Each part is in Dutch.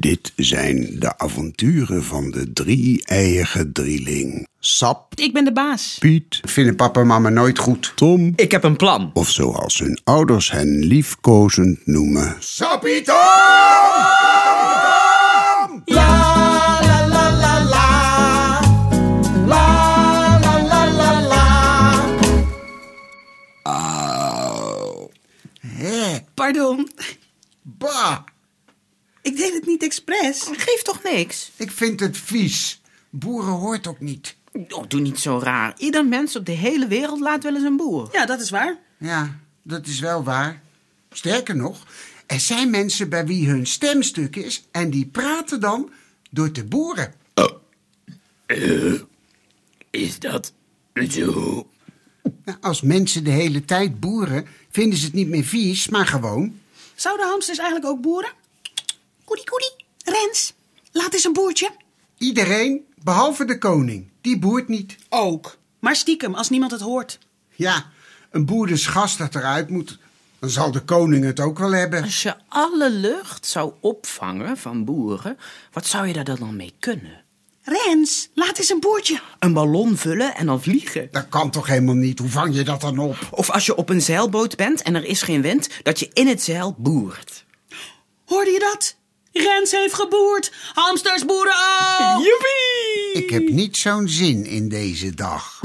Dit zijn de avonturen van de drie-eiige drieling. Sap, Ik ben de baas. Piet, Vinden papa en mama nooit goed. Tom, Ik heb een plan. of zoals hun ouders hen liefkozend noemen. Sapito! Hé, Pardon, het niet expres. Geef toch niks? Ik vind het vies. Boeren hoort ook niet. Oh, doe niet zo raar. Ieder mens op de hele wereld laat wel eens een boer. Ja, dat is waar. Ja, dat is wel waar. Sterker nog, er zijn mensen bij wie hun stemstuk is en die praten dan door te boeren. Is dat zo? Nou, als mensen de hele tijd boeren, vinden ze het niet meer vies, maar gewoon. Zouden hamsters eigenlijk ook boeren? Koedie koedie. Laat eens een boertje. Iedereen, behalve de koning, die boert niet. Ook. Maar stiekem, als niemand het hoort. Ja, een boerenschast dat eruit moet, dan zal de koning het ook wel hebben. Als je alle lucht zou opvangen van boeren, wat zou je daar dan mee kunnen? Rens, laat eens een boertje. Een ballon vullen en dan vliegen. Dat kan toch helemaal niet? Hoe vang je dat dan op? Of als je op een zeilboot bent en er is geen wind, dat je in het zeil boert. Hoorde je dat? Rens heeft geboerd. Hamsters boeren ook. Joepie! Ik heb niet zo'n zin in deze dag.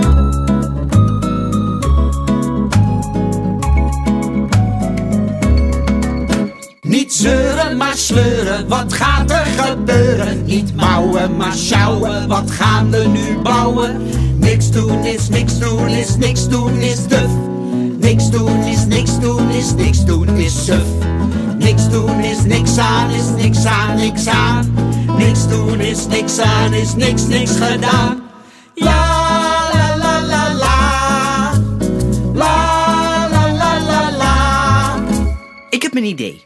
Niet zeuren, maar sleuren, wat gaat er gebeuren? Niet mouwen, maar sjouwen, wat gaan we nu bouwen? Niks doen is niks doen is niks doen is duf. Niks doen is niks doen is niks doen is suf. Niks doen is niks aan is niks aan niks aan. Niks doen is niks aan is niks niks gedaan. La la la la la. La la la la la. Ik heb een idee.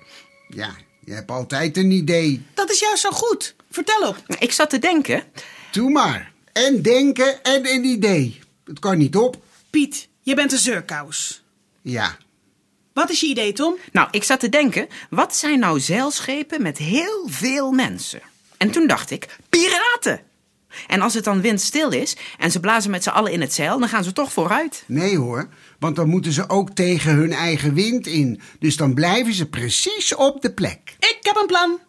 Ja, je hebt altijd een idee. Dat is juist zo goed. Vertel op. Ik zat te denken, Doe maar. En denken en een idee. Het kan niet op. Piet, je bent een zeurkous. Ja, Wat is je idee, Tom? Nou, ik zat te denken, wat zijn nou zeilschepen met heel veel mensen? En toen dacht ik, piraten! En als het dan windstil is en ze blazen met z'n allen in het zeil, dan gaan ze toch vooruit. nee hoor. Want dan moeten ze ook tegen hun eigen wind in. Dus dan blijven ze precies op de plek. Ik heb een plan.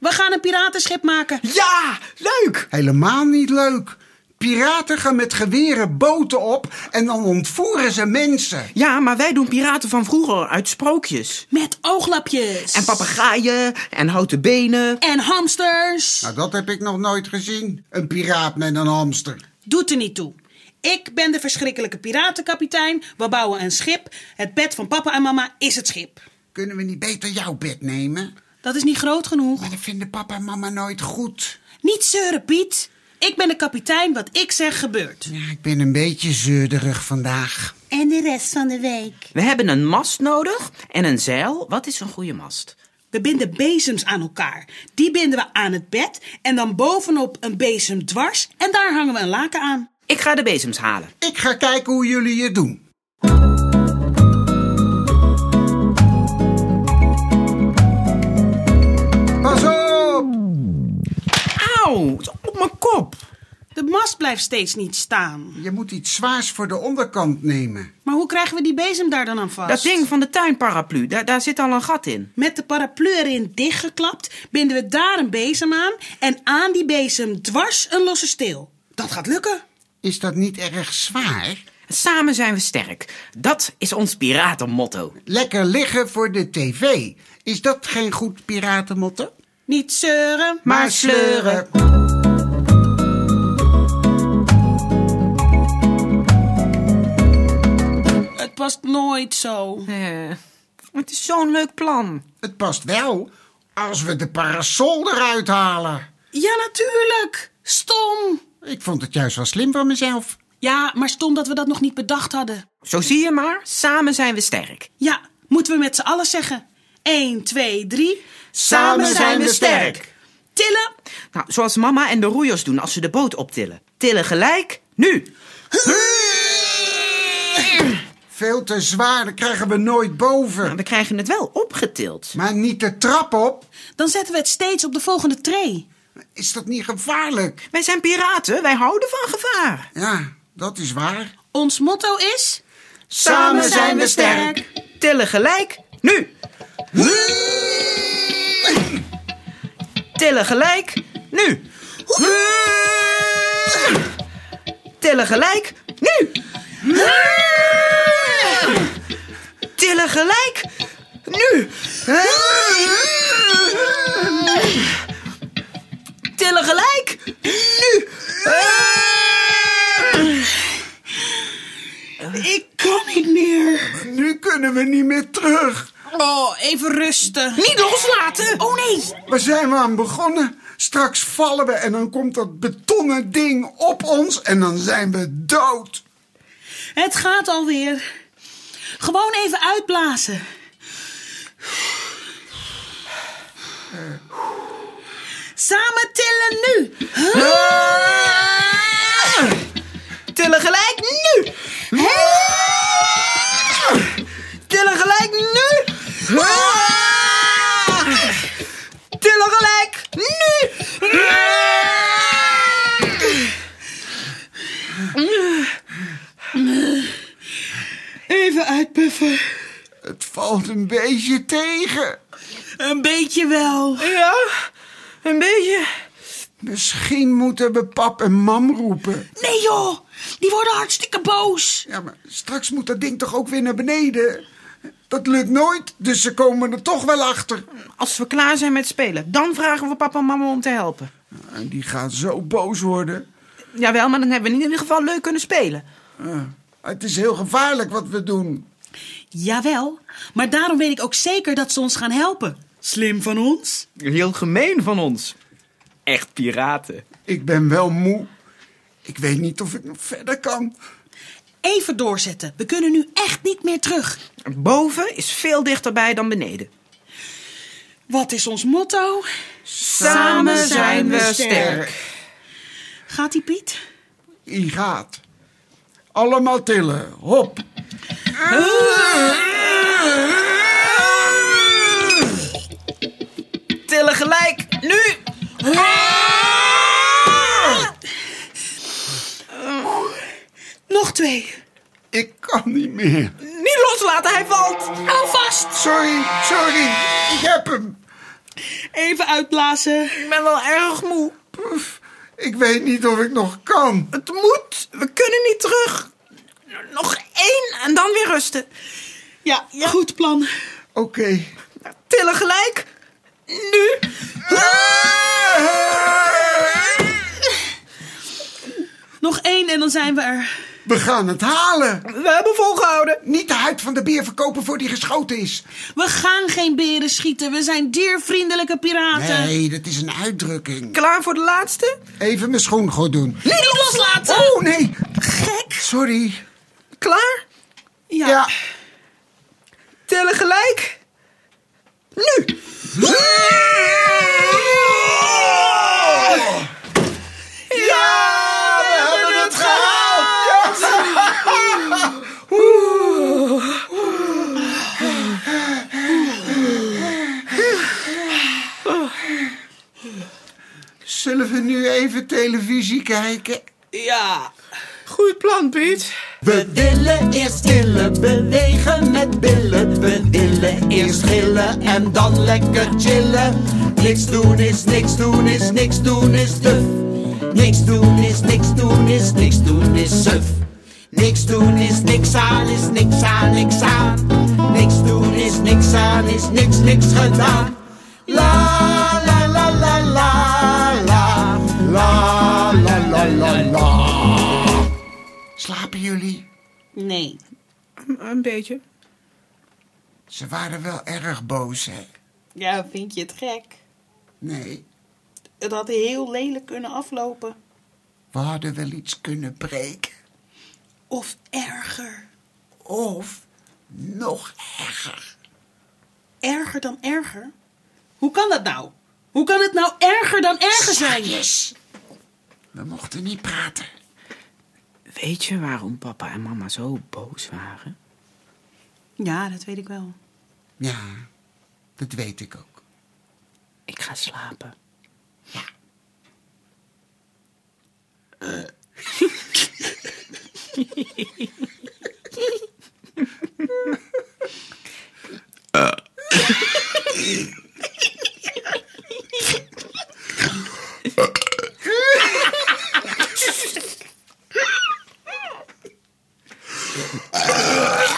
We gaan een piratenschip maken. Ja, leuk! Helemaal niet leuk. Piraten gaan met geweren boten op en dan ontvoeren ze mensen. Ja, maar wij doen piraten van vroeger uit sprookjes. Met ooglapjes. En papegaaien en houten benen. En hamsters. Nou, dat heb ik nog nooit gezien. Een piraat met een hamster. Doet er niet toe. Ik ben de verschrikkelijke piratenkapitein. We bouwen een schip. Het bed van papa en mama is het schip. Kunnen we niet beter jouw bed nemen? Dat is niet groot genoeg. Maar dat vinden papa en mama nooit goed. Niet zeuren, Piet. Ik ben de kapitein. Wat ik zeg gebeurt. Ja, ik ben een beetje zeurderig vandaag. En de rest van de week? We hebben een mast nodig en een zeil. Wat is een goede mast? We binden bezems aan elkaar. Die binden we aan het bed. En dan bovenop een bezem dwars. En daar hangen we een laken aan. Ik ga de bezems halen. Ik ga kijken hoe jullie het doen. Blijft steeds niet staan. Je moet iets zwaars voor de onderkant nemen. Maar hoe krijgen we die bezem daar dan aan vast? Dat ding van de tuinparaplu, daar, daar zit al een gat in. Met de paraplu erin dichtgeklapt, binden we daar een bezem aan en aan die bezem dwars een losse steel. Dat gaat lukken. Is dat niet erg zwaar? Samen zijn we sterk. Dat is ons piratenmotto. Lekker liggen voor de tv. Is dat geen goed piratenmotto? Niet zeuren, Maar sleuren. Past nooit zo. Eh, het is zo'n leuk plan. Het past wel als we de parasol eruit halen. Ja, natuurlijk. Stom. Ik vond het juist wel slim van mezelf. Ja, maar stom dat we dat nog niet bedacht hadden. Zo zie je maar, samen zijn we sterk. Ja, moeten we met z'n allen zeggen. 1, 2, 3. Samen zijn we sterk. Tillen. Nou, zoals mama en de roeiers doen als ze de boot optillen. Tillen gelijk, nu. Veel te zwaar, dat krijgen we nooit boven. Maar we krijgen het wel opgetild. Maar niet de trap op. Dan zetten we het steeds op de volgende tray. Is dat niet gevaarlijk? Wij zijn piraten, wij houden van gevaar. Ja, dat is waar. Ons motto is... Samen zijn we sterk. Tillen gelijk, nu. Tillen gelijk, nu. Tillen gelijk, nu. Tillen gelijk, nu. Tillen gelijk, nu. Ik kan niet meer. Nu kunnen we niet meer terug. Oh, even rusten. Niet loslaten. Oh nee. Waar zijn we aan begonnen? Straks vallen we en dan komt dat betonnen ding op ons en dan zijn we dood. Het gaat alweer. Gewoon even uitblazen. Samen tillen nu gelijk, nu. Tillen gelijk, nu. Tillen gelijk, nu. Even uitpuffen. Het valt een beetje tegen. Een beetje wel. Ja, een beetje. Misschien moeten we pap en mam roepen. Nee joh, die worden hartstikke boos. Ja, maar straks moet dat ding toch ook weer naar beneden? Dat lukt nooit, dus ze komen er toch wel achter. Als we klaar zijn met spelen, dan vragen we papa en mama om te helpen. En die gaan zo boos worden. Jawel, maar dan hebben we in ieder geval leuk kunnen spelen. Het is heel gevaarlijk wat we doen. Jawel, maar daarom weet ik ook zeker dat ze ons gaan helpen. Slim van ons. Heel gemeen van ons. Echt piraten. Ik ben wel moe. Ik weet niet of ik nog verder kan. Even doorzetten. We kunnen nu echt niet meer terug. Boven is veel dichterbij dan beneden. Wat is ons motto? Samen zijn we sterk. Gaat die Piet? Die gaat. Allemaal tillen. Hop. Tillen gelijk, nu. Nog twee. Ik kan niet meer. Niet loslaten, hij valt. Hou vast. Sorry, sorry. Ik heb hem. Even uitblazen. Ik ben wel erg moe. Puf, Ik weet niet of ik nog kan. Het moet. We kunnen niet terug. Nog één en dan weer rusten. Ja, goed plan. Oké. Tillen gelijk. Nu. Nog één en dan zijn we er. We gaan het halen. We hebben volgehouden. Niet de huid van de beer verkopen voor die geschoten is. We gaan geen beren schieten. We zijn diervriendelijke piraten. Nee, dat is een uitdrukking. Klaar voor de laatste? Even mijn schoen goed doen. Niet loslaten. Oh, nee. Gek. Sorry. Klaar? Ja. Ja. Tillen gelijk. Nu. Ja, we hebben het gehaald. Zullen we nu even televisie kijken? Ja. Goed plan, Piet. We willen eerst chillen, bewegen met billen. We willen eerst gillen en dan lekker chillen. Niks doen is niks doen is niks doen is duf. Niks doen is niks doen is niks doen is suf. Niks doen is niks aan is niks aan niks aan. Niks doen is niks aan is niks niks gedaan. La la la la la la la Nee. Een beetje. Ze waren wel erg boos, hè? Ja, vind je het gek? Nee, Het had heel lelijk kunnen aflopen. we hadden wel iets kunnen breken. Of erger. Of nog erger. Erger dan erger? Hoe kan dat nou? Hoe kan het nou erger dan erger zijn? Zachtjes. We mochten niet praten. Weet je waarom papa en mama zo boos waren? Ja, dat weet ik wel. Ja, dat weet ik ook. Ik ga slapen. Ja. uh,